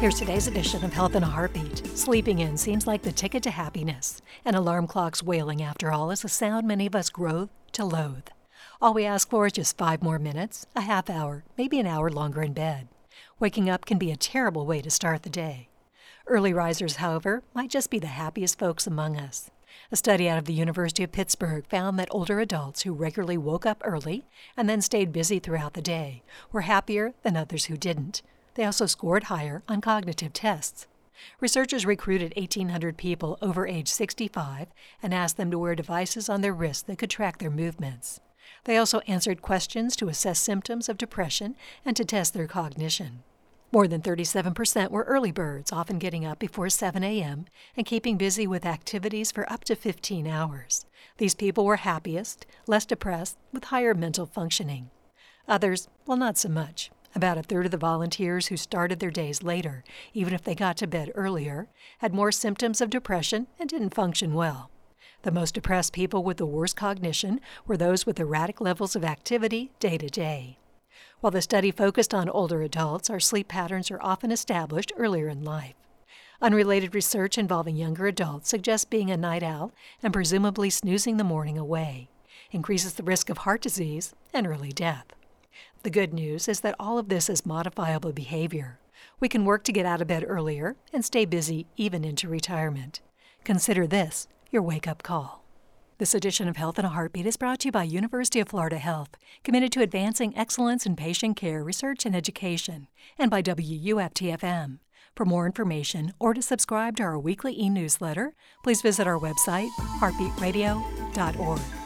Here's today's edition of Health in a Heartbeat. Sleeping in seems like the ticket to happiness. An alarm clock's wailing, after all, is a sound many of us grow to loathe. All we ask for is just five more minutes, a half hour, maybe an hour longer in bed. Waking up can be a terrible way to start the day. Early risers, however, might just be the happiest folks among us. A study out of the University of Pittsburgh found that older adults who regularly woke up early and then stayed busy throughout the day were happier than others who didn't. They also scored higher on cognitive tests. Researchers recruited 1,800 people over age 65 and asked them to wear devices on their wrists that could track their movements. They also answered questions to assess symptoms of depression and to test their cognition. More than 37% were early birds, often getting up before 7 a.m. and keeping busy with activities for up to 15 hours. These people were happiest, less depressed, with higher mental functioning. Others, well, not so much. About a third of the volunteers who started their days later, even if they got to bed earlier, had more symptoms of depression and didn't function well. The most depressed people with the worst cognition were those with erratic levels of activity day to day. While the study focused on older adults, our sleep patterns are often established earlier in life. Unrelated research involving younger adults suggests being a night owl and presumably snoozing the morning away increases the risk of heart disease and early death. The good news is that all of this is modifiable behavior. We can work to get out of bed earlier and stay busy even into retirement. Consider this your wake up call. This edition of Health in a Heartbeat is brought to you by University of Florida Health, committed to advancing excellence in patient care, research, and education, and by WUFTFM. For more information or to subscribe to our weekly e newsletter, please visit our website, heartbeatradio.org.